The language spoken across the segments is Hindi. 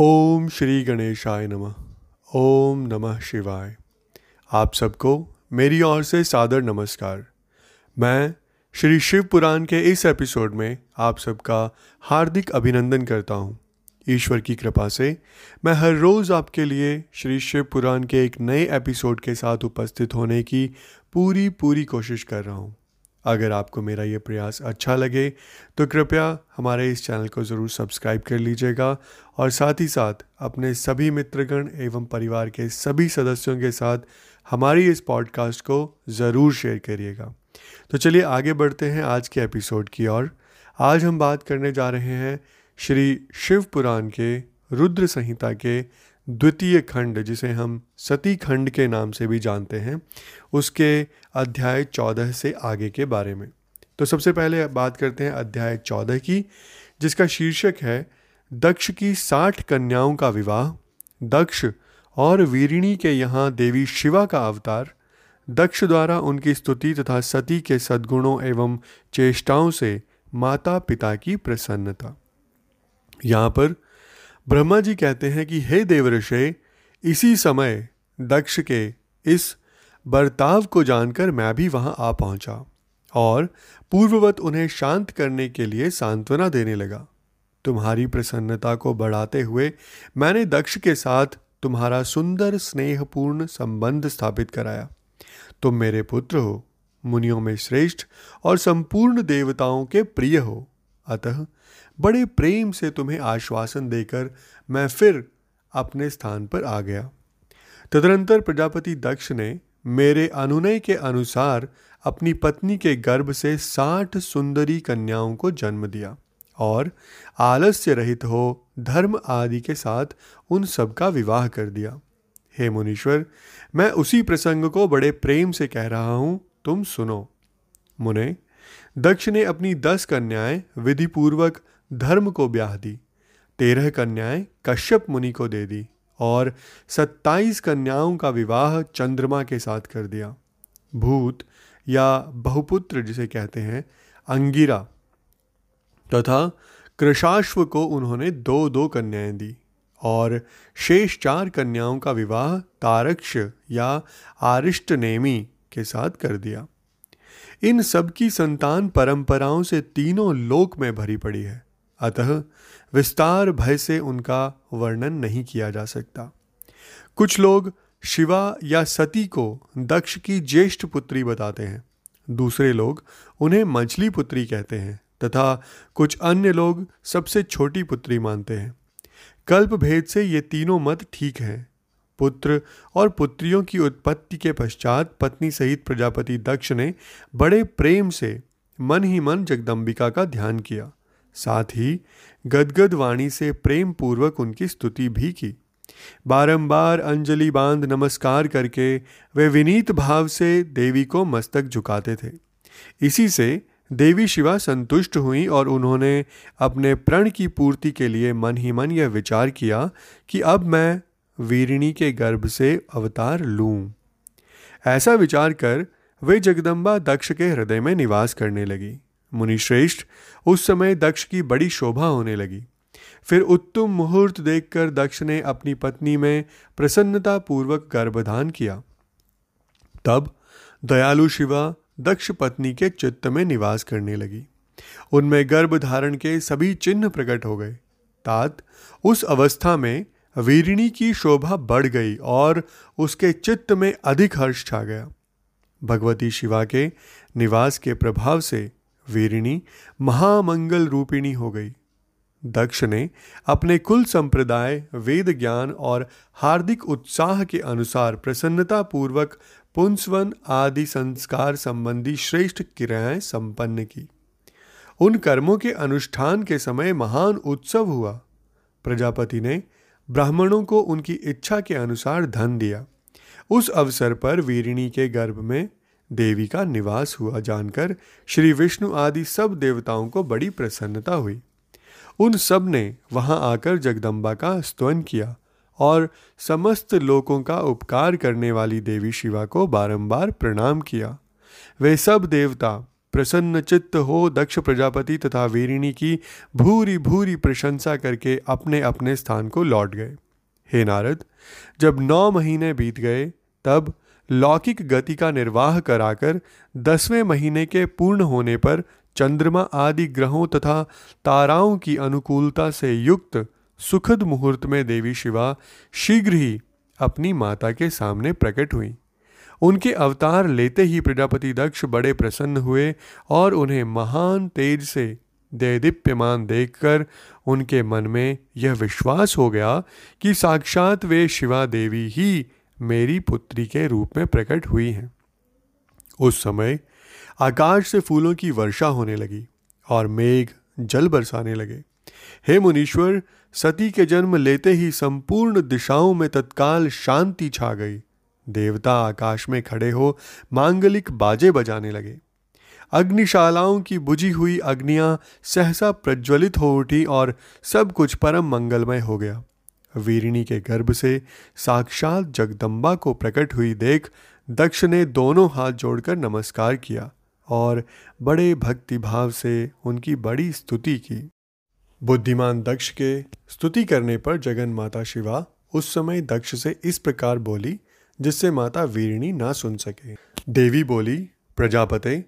ओम श्री गणेशाय नमः। ओम नमः शिवाय। आप सबको मेरी ओर से सादर नमस्कार। मैं श्री शिव पुराण के इस एपिसोड में आप सबका हार्दिक अभिनंदन करता हूँ। ईश्वर की कृपा से मैं हर रोज़ आपके लिए श्री शिव पुराण के एक नए एपिसोड के साथ उपस्थित होने की पूरी पूरी कोशिश कर रहा हूँ। अगर आपको मेरा ये प्रयास अच्छा लगे तो कृपया हमारे इस चैनल को ज़रूर सब्सक्राइब कर लीजिएगा और साथ ही साथ अपने सभी मित्रगण एवं परिवार के सभी सदस्यों के साथ हमारी इस पॉडकास्ट को ज़रूर शेयर करिएगा। तो चलिए आगे बढ़ते हैं आज के एपिसोड की ओर। आज हम बात करने जा रहे हैं श्री शिव पुराण के रुद्र संहिता के द्वितीय खंड, जिसे हम सती खंड के नाम से भी जानते हैं, उसके अध्याय चौदह से आगे के बारे में। तो सबसे पहले बात करते हैं अध्याय चौदह की, जिसका शीर्षक है, दक्ष की साठ कन्याओं का विवाह, दक्ष और वीरिणी के यहाँ देवी शिवा का अवतार, दक्ष द्वारा उनकी स्तुति तथा सती के सद्गुणों एवं चेष्टाओं से माता पिता की प्रसन्नता। यहाँ पर ब्रह्मा जी कहते हैं कि हे देवऋषे इसी समय दक्ष के इस बर्ताव को जानकर मैं भी वहाँ आ पहुँचा और पूर्ववत उन्हें शांत करने के लिए सांत्वना देने लगा। तुम्हारी प्रसन्नता को बढ़ाते हुए मैंने दक्ष के साथ तुम्हारा सुंदर स्नेहपूर्ण संबंध स्थापित कराया। तुम मेरे पुत्र हो, मुनियों में श्रेष्ठ और संपूर्ण देवताओं के प्रिय हो। अतः बड़े प्रेम से तुम्हें आश्वासन देकर मैं फिर अपने स्थान पर आ गया। तदनंतर प्रजापति दक्ष ने मेरे अनुनय के अनुसार अपनी पत्नी के गर्भ से साठ सुंदरी कन्याओं को जन्म दिया और आलस्य रहित हो धर्म आदि के साथ उन सब का विवाह कर दिया। हे मुनीश्वर, मैं उसी प्रसंग को बड़े प्रेम से कह रहा हूँ, तुम सुनो। मुने दक्ष ने अपनी दस कन्याएँ विधिपूर्वक धर्म को ब्याह दी, तेरह कन्याएँ कश्यप मुनि को दे दी और सत्ताईस कन्याओं का विवाह चंद्रमा के साथ कर दिया। भूत या बहुपुत्र जिसे कहते हैं, अंगिरा तथा कृषाश्व को उन्होंने दो दो कन्याएँ दी और शेष चार कन्याओं का विवाह तारक्ष या आरिष्ट नेमी के साथ कर दिया। इन सब की संतान परंपराओं से तीनों लोक में भरी पड़ी है। अतः विस्तार भय से उनका वर्णन नहीं किया जा सकता। कुछ लोग शिवा या सती को दक्ष की ज्येष्ठ पुत्री बताते हैं। दूसरे लोग उन्हें मछली पुत्री कहते हैं तथा कुछ अन्य लोग सबसे छोटी पुत्री मानते हैं। कल्प भेद से ये तीनों मत ठीक हैं। पुत्र और पुत्रियों की उत्पत्ति के पश्चात पत्नी सहित प्रजापति दक्ष ने बड़े प्रेम से मन ही मन जगदम्बिका का ध्यान किया। साथ ही गदगद वाणी से प्रेम पूर्वक उनकी स्तुति भी की। बारंबार अंजलि बाँध नमस्कार करके वे विनीत भाव से देवी को मस्तक झुकाते थे। इसी से देवी शिवा संतुष्ट हुई और उन्होंने अपने प्रण की पूर्ति के लिए मन ही मन यह विचार किया कि अब मैं वीरिणी के गर्भ से अवतार लूँ। ऐसा विचार कर वे जगदम्बा दक्ष के हृदय में निवास करने लगी। मुनिश्रेष्ठ उस समय दक्ष की बड़ी शोभा होने लगी। फिर उत्तम मुहूर्त देखकर दक्ष ने अपनी पत्नी में प्रसन्नता पूर्वक गर्भधान किया। तब दयालु शिवा दक्ष पत्नी के चित्त में निवास करने लगी। उनमें गर्भ धारण के सभी चिन्ह प्रकट हो गए। तात उस अवस्था में वीरिणी की शोभा बढ़ गई और उसके चित्त में अधिक हर्ष छा गया। भगवती शिवा के निवास के प्रभाव से वीरिणी महामंगल रूपिणी हो गई। दक्ष ने अपने कुल संप्रदाय, वेद ज्ञान और हार्दिक उत्साह के अनुसार प्रसन्नता पूर्वक पुंसवन आदि संस्कार संबंधी श्रेष्ठ क्रियाएँ संपन्न की। उन कर्मों के अनुष्ठान के समय महान उत्सव हुआ। प्रजापति ने ब्राह्मणों को उनकी इच्छा के अनुसार धन दिया। उस अवसर पर वीरिणी के गर्भ में देवी का निवास हुआ जानकर श्री विष्णु आदि सब देवताओं को बड़ी प्रसन्नता हुई। उन सबने वहाँ आकर जगदम्बा का स्तवन किया और समस्त लोगों का उपकार करने वाली देवी शिवा को बारंबार प्रणाम किया। वे सब देवता प्रसन्न चित्त हो दक्ष प्रजापति तथा वीरिणी की भूरी भूरी प्रशंसा करके अपने अपने स्थान को लौट गए। हे नारद, जब नौ महीने बीत गए, तब लौकिक गति का निर्वाह कराकर दसवें महीने के पूर्ण होने पर चंद्रमा आदि ग्रहों तथा ताराओं की अनुकूलता से युक्त सुखद मुहूर्त में देवी शिवा शीघ्र ही अपनी माता के सामने प्रकट हुई। उनके अवतार लेते ही प्रजापति दक्ष बड़े प्रसन्न हुए और उन्हें महान तेज से देदीप्यमान देखकर उनके मन में यह विश्वास हो गया कि साक्षात वे शिवा देवी ही मेरी पुत्री के रूप में प्रकट हुई हैं। उस समय आकाश से फूलों की वर्षा होने लगी और मेघ जल बरसाने लगे। हे मुनीश्वर, सती के जन्म लेते ही संपूर्ण दिशाओं में तत्काल शांति छा गई। देवता आकाश में खड़े हो मांगलिक बाजे बजाने लगे। अग्निशालाओं की बुझी हुई अग्नियाँ सहसा प्रज्वलित हो उठी और सब कुछ परम मंगलमय हो गया। वीरिणी के गर्भ से साक्षात जगदम्बा को प्रकट हुई देख दक्ष ने दोनों हाथ जोड़कर नमस्कार किया और बड़े भक्तिभाव से उनकी बड़ी स्तुति की। बुद्धिमान दक्ष के स्तुति करने पर जगन माता शिवा उस समय दक्ष से इस प्रकार बोली जिससे माता वीरणी ना सुन सके। देवी बोली, प्रजापते,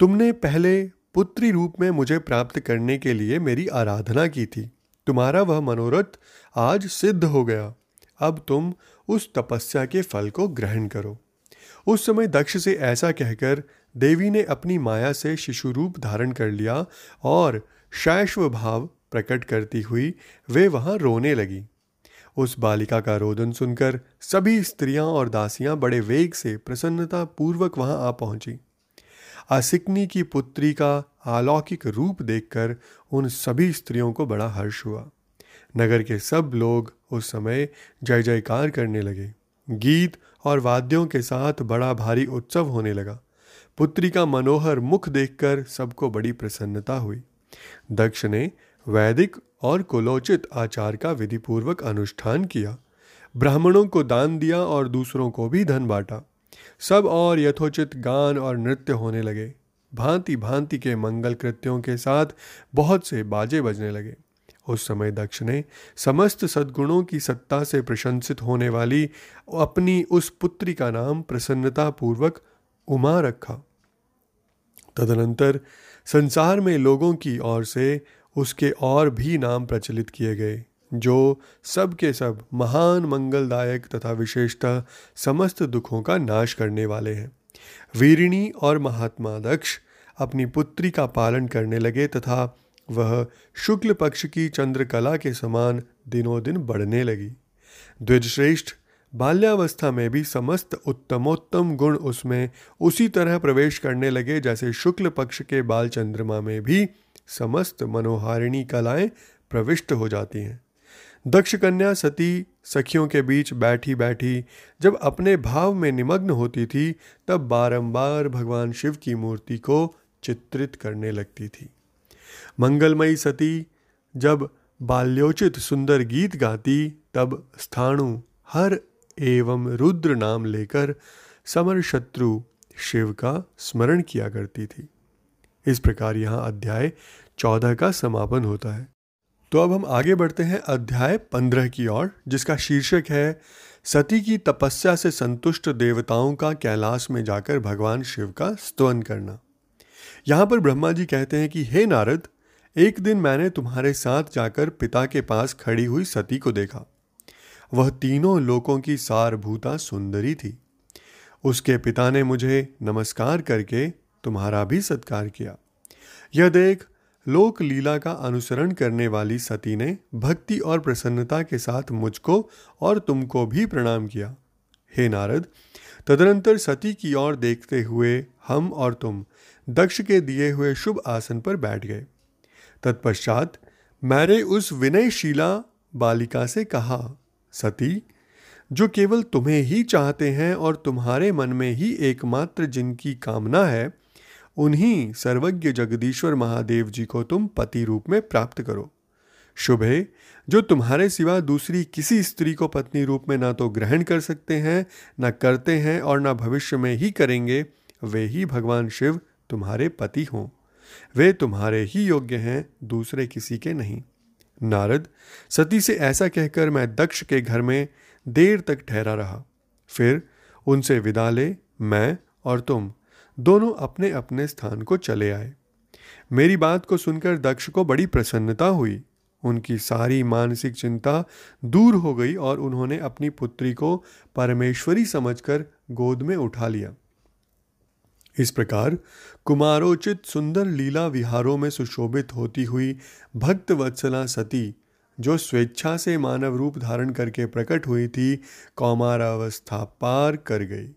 तुमने पहले पुत्री रूप में मुझे प्राप्त करने के लिए मेरी आराधना की थी। तुम्हारा वह मनोरथ आज सिद्ध हो गया। अब तुम उस तपस्या के फल को ग्रहण करो उस समय दक्ष से ऐसा कहकर देवी ने अपनी माया से शिशु रूप धारण कर लिया और शैश्व भाव प्रकट करती हुई वे वहाँ रोने लगी। उस बालिका का रोदन सुनकर सभी स्त्रियाँ और दासियाँ बड़े वेग से प्रसन्नता पूर्वक वहाँ आ पहुँची। आसिकनी की पुत्री का अलौकिक रूप देखकर उन सभी स्त्रियों को बड़ा हर्ष हुआ। नगर के सब लोग उस समय जय जयकार करने लगे। गीत और वाद्यों के साथ बड़ा भारी उत्सव होने लगा। पुत्री का मनोहर मुख देखकर सबको बड़ी प्रसन्नता हुई। दक्ष ने वैदिक और कुलोचित आचार का विधिपूर्वक अनुष्ठान किया। ब्राह्मणों को दान दिया और दूसरों को भी धन बांटा। सब और यथोचित गान और नृत्य होने लगे। भांति भांति के मंगल कृत्यों के साथ बहुत से बाजे बजने लगे। उस समय दक्ष ने समस्त सद्गुणों की सत्ता से प्रशंसित होने वाली अपनी उस पुत्री का नाम प्रसन्नता पूर्वक उमा रखा। तदनंतर संसार में लोगों की ओर से उसके और भी नाम प्रचलित किए गए, जो सब के सब महान, मंगलदायक तथा विशेषतः समस्त दुखों का नाश करने वाले हैं। वीरिणी और महात्मा दक्ष अपनी पुत्री का पालन करने लगे तथा वह शुक्ल पक्ष की चंद्रकला के समान दिनों दिन बढ़ने लगी। द्विजश्रेष्ठ बाल्यावस्था में भी समस्त उत्तमोत्तम गुण उसमें उसी तरह प्रवेश करने लगे, जैसे शुक्ल पक्ष के बाल चंद्रमा में भी समस्त मनोहारिणी कलाएँ प्रविष्ट हो जाती हैं। दक्ष कन्या सती सखियों के बीच बैठी बैठी जब अपने भाव में निमग्न होती थी, तब बारंबार भगवान शिव की मूर्ति को चित्रित करने लगती थी। मंगलमयी सती जब बाल्योचित सुंदर गीत गाती, तब स्थाणु हर एवं रुद्र नाम लेकर समर शत्रु शिव का स्मरण किया करती थी। इस प्रकार यहाँ अध्याय चौदह का समापन होता है। तो अब हम आगे बढ़ते हैं अध्याय पंद्रह की ओर, जिसका शीर्षक है, सती की तपस्या से संतुष्ट देवताओं का कैलाश में जाकर भगवान शिव का स्तवन करना। यहाँ पर ब्रह्मा जी कहते हैं कि, हे नारद, एक दिन मैंने तुम्हारे साथ जाकर पिता के पास खड़ी हुई सती को देखा। वह तीनों लोकों की सारभूता सुंदरी थी। उसके पिता ने मुझे नमस्कार करके तुम्हारा भी सत्कार किया। यह देख लोक लीला का अनुसरण करने वाली सती ने भक्ति और प्रसन्नता के साथ मुझको और तुमको भी प्रणाम किया। हे नारद, तदनंतर सती की ओर देखते हुए हम और तुम दक्ष के दिए हुए शुभ आसन पर बैठ गए। तत्पश्चात मैंने उस विनयशीला बालिका से कहा, सती, जो केवल तुम्हें ही चाहते हैं और तुम्हारे मन में ही एकमात्र जिनकी कामना है उन्हीं सर्वज्ञ जगदीश्वर महादेव जी को तुम पति रूप में प्राप्त करो। शुभ है, जो तुम्हारे सिवा दूसरी किसी स्त्री को पत्नी रूप में ना तो ग्रहण कर सकते हैं, ना करते हैं और ना भविष्य में ही करेंगे, वे ही भगवान शिव तुम्हारे पति हों। वे तुम्हारे ही योग्य हैं, दूसरे किसी के नहीं। नारद, सती से ऐसा कहकर मैं दक्ष के घर में देर तक ठहरा रहा। फिर उनसे विदा ले, मैं और तुम। दोनों अपने अपने स्थान को चले आए। मेरी बात को सुनकर दक्ष को बड़ी प्रसन्नता हुई। उनकी सारी मानसिक चिंता दूर हो गई और उन्होंने अपनी पुत्री को परमेश्वरी समझकर गोद में उठा लिया। इस प्रकार कुमारोचित सुंदर लीला विहारों में सुशोभित होती हुई भक्त वत्सला सती, जो स्वेच्छा से मानव रूप धारण करके प्रकट हुई थी, कौमारावस्था पार कर गई।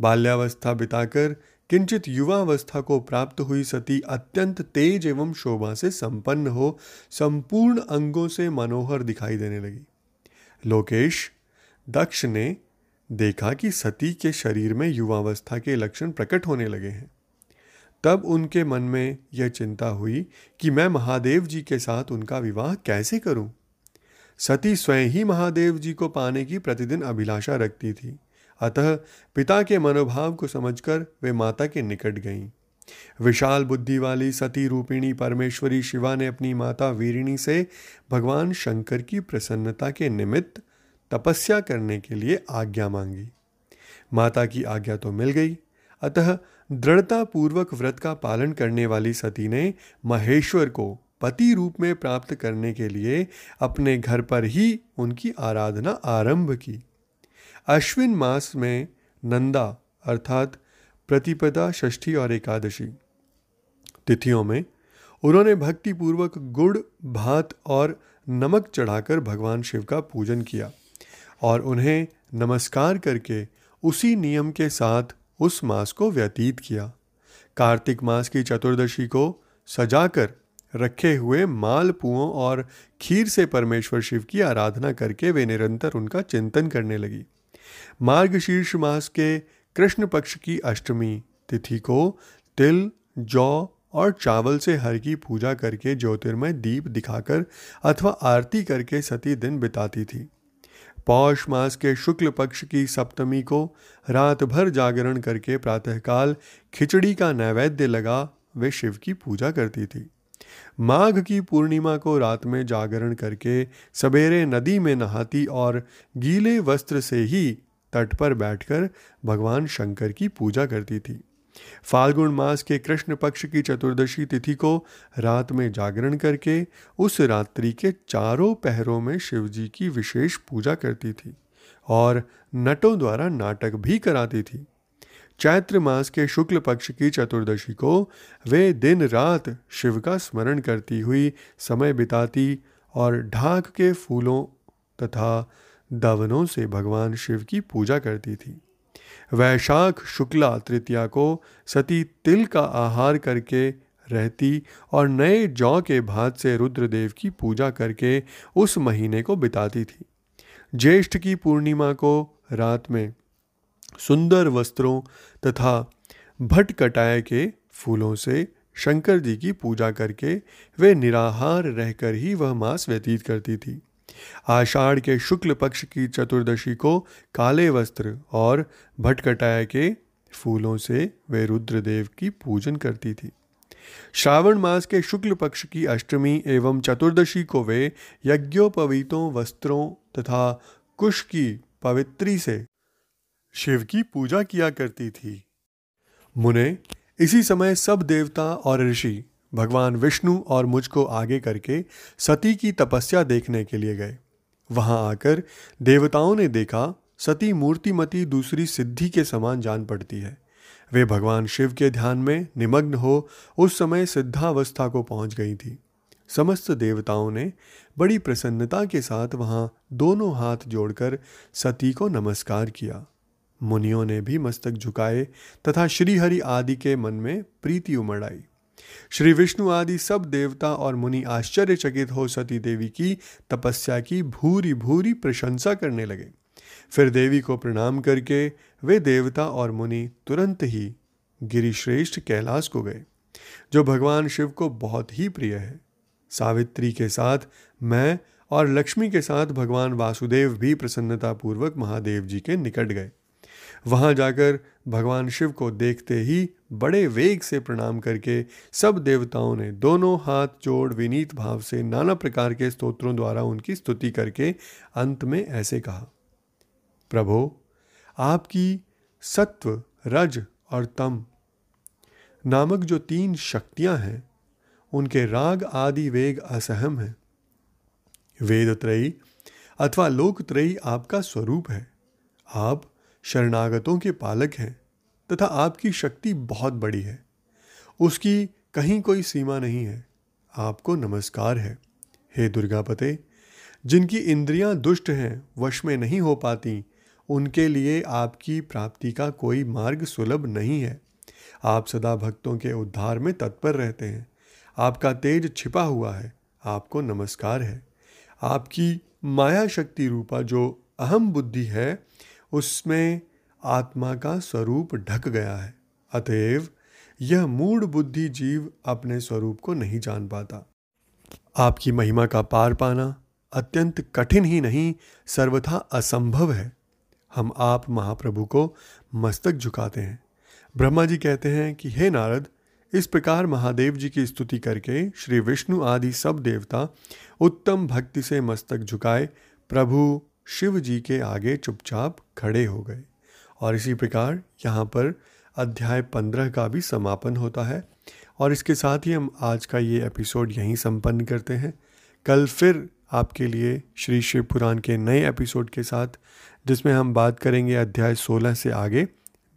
बाल्यावस्था बिताकर किंचित युवावस्था को प्राप्त हुई सती अत्यंत तेज एवं शोभा से संपन्न हो, संपूर्ण अंगों से मनोहर दिखाई देने लगी। लोकेश, दक्ष ने देखा कि सती के शरीर में युवावस्था के लक्षण प्रकट होने लगे हैं। तब उनके मन में यह चिंता हुई कि मैं महादेव जी के साथ उनका विवाह कैसे करूँ? सती स्वयं ही महादेव जी को पाने की प्रतिदिन अभिलाषा रखती थी। अतः पिता के मनोभाव को समझकर वे माता के निकट गईं। विशाल बुद्धि वाली सती रूपिणी परमेश्वरी शिवा ने अपनी माता वीरिणी से भगवान शंकर की प्रसन्नता के निमित्त तपस्या करने के लिए आज्ञा मांगी। माता की आज्ञा तो मिल गई। अतः दृढ़ता पूर्वक व्रत का पालन करने वाली सती ने महेश्वर को पति रूप में प्राप्त करने के लिए अपने घर पर ही उनकी आराधना आरंभ की। अश्विन मास में नंदा, अर्थात प्रतिपदा, षष्ठी और एकादशी तिथियों में उन्होंने भक्तिपूर्वक गुड़, भात और नमक चढ़ाकर भगवान शिव का पूजन किया और उन्हें नमस्कार करके उसी नियम के साथ उस मास को व्यतीत किया। कार्तिक मास की चतुर्दशी को सजाकर रखे हुए माल, पुओं और खीर से परमेश्वर शिव की आराधना करके वे निरंतर उनका चिंतन करने लगी। मार्गशीर्ष मास के कृष्ण पक्ष की अष्टमी तिथि को तिल, जौ और चावल से हर की पूजा करके ज्योतिर्मय दीप दिखाकर अथवा आरती करके सती दिन बिताती थी। पौष मास के शुक्ल पक्ष की सप्तमी को रात भर जागरण करके प्रातःकाल खिचड़ी का नैवेद्य लगा वे शिव की पूजा करती थी। माघ की पूर्णिमा को रात में जागरण करके सवेरे नदी में नहाती और गीले वस्त्र से ही तट पर बैठकर भगवान शंकर की पूजा करती थी। फाल्गुन मास के कृष्ण पक्ष की चतुर्दशी तिथि को रात में जागरण करके उस रात्रि के चारों पहरों में शिवजी की विशेष पूजा करती थी और नटों द्वारा नाटक भी कराती थी। चैत्र मास के शुक्ल पक्ष की चतुर्दशी को वे दिन रात शिव का स्मरण करती हुई समय बिताती और ढाक के फूलों तथा दवनों से भगवान शिव की पूजा करती थी। वैशाख शुक्ला तृतीया को सती तिल का आहार करके रहती और नए जौ के भात से रुद्रदेव की पूजा करके उस महीने को बिताती थी। ज्येष्ठ की पूर्णिमा को रात में सुंदर वस्त्रों तथा भट कटाए के फूलों से शंकर जी की पूजा करके वे निराहार रहकर ही वह मास व्यतीत करती थी। आषाढ़ के शुक्ल पक्ष की चतुर्दशी को काले वस्त्र और भटकटाय के फूलों से वे रुद्रदेव की पूजन करती थी। श्रावण मास के शुक्ल पक्ष की अष्टमी एवं चतुर्दशी को वे यज्ञोपवीतों वस्त्रों तथा कुश की पवित्री से शिव की पूजा किया करती थी। मुने, इसी समय सब देवता और ऋषि, भगवान विष्णु और मुझको आगे करके सती की तपस्या देखने के लिए गए। वहाँ आकर देवताओं ने देखा, सती मूर्तिमती दूसरी सिद्धि के समान जान पड़ती है। वे भगवान शिव के ध्यान में निमग्न हो उस समय सिद्धावस्था को पहुँच गई थी। समस्त देवताओं ने बड़ी प्रसन्नता के साथ वहाँ दोनों हाथ जोड़कर सती को नमस्कार किया। मुनियों ने भी मस्तक झुकाए तथा श्रीहरि आदि के मन में प्रीति उमड़ आई श्री विष्णु आदि सब देवता और मुनि आश्चर्यचकित हो सती देवी की तपस्या की भूरी भूरी प्रशंसा करने लगे। फिर देवी को प्रणाम करके वे देवता और मुनि तुरंत ही गिरिश्रेष्ठ कैलाश को गए, जो भगवान शिव को बहुत ही प्रिय है। सावित्री के साथ मैं और लक्ष्मी के साथ भगवान वासुदेव भी प्रसन्नतापूर्वक महादेव जी के निकट गए। वहाँ जाकर भगवान शिव को देखते ही बड़े वेग से प्रणाम करके सब देवताओं ने दोनों हाथ जोड़ विनीत भाव से नाना प्रकार के स्तोत्रों द्वारा उनकी स्तुति करके अंत में ऐसे कहा, प्रभो, आपकी सत्व, रज और तम नामक जो तीन शक्तियाँ हैं, उनके राग आदि वेग असहम है। वेद त्रयी अथवा लोकत्रयी आपका स्वरूप है। आप शरणागतों के पालक हैं तथा आपकी शक्ति बहुत बड़ी है। उसकी कहीं कोई सीमा नहीं है। आपको नमस्कार है। हे दुर्गापते, जिनकी इंद्रियाँ दुष्ट हैं, वश में नहीं हो पाती, उनके लिए आपकी प्राप्ति का कोई मार्ग सुलभ नहीं है। आप सदा भक्तों के उद्धार में तत्पर रहते हैं। आपका तेज छिपा हुआ है। आपको नमस्कार है। आपकी माया शक्ति रूपा जो अहम बुद्धि है उसमें आत्मा का स्वरूप ढक गया है। अतएव, यह मूड बुद्धि जीव अपने स्वरूप को नहीं जान पाता। आपकी महिमा का पार पाना अत्यंत कठिन ही नहीं, सर्वथा असंभव है। हम आप महाप्रभु को मस्तक झुकाते हैं। ब्रह्मा जी कहते हैं कि, हे नारद, इस प्रकार महादेव जी की स्तुति करके श्री विष्णु आदि सब देवता उत्तम भक्ति से मस्तक झुकाए, प्रभु शिव जी के आगे चुपचाप खड़े हो गए और इसी प्रकार यहाँ पर अध्याय पंद्रह का भी समापन होता है और इसके साथ ही हम आज का ये एपिसोड यहीं संपन्न करते हैं। कल फिर आपके लिए श्री शिव पुराण के नए एपिसोड के साथ, जिसमें हम बात करेंगे अध्याय सोलह से आगे,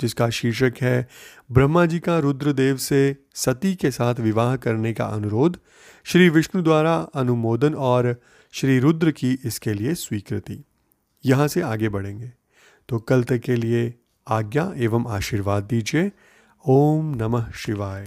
जिसका शीर्षक है, ब्रह्मा जी का रुद्रदेव से सती के साथ विवाह करने का अनुरोध, श्री विष्णु द्वारा अनुमोदन और श्री रुद्र की इसके लिए स्वीकृति। यहाँ से आगे बढ़ेंगे। तो कल तक के लिए आज्ञा एवं आशीर्वाद दीजिए। ओम नमः शिवाय।